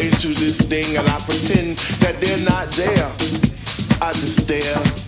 into this thing and I pretend that they're not there. I just stare.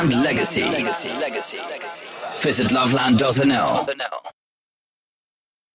Loveland Legacy. Visit loveland.nl.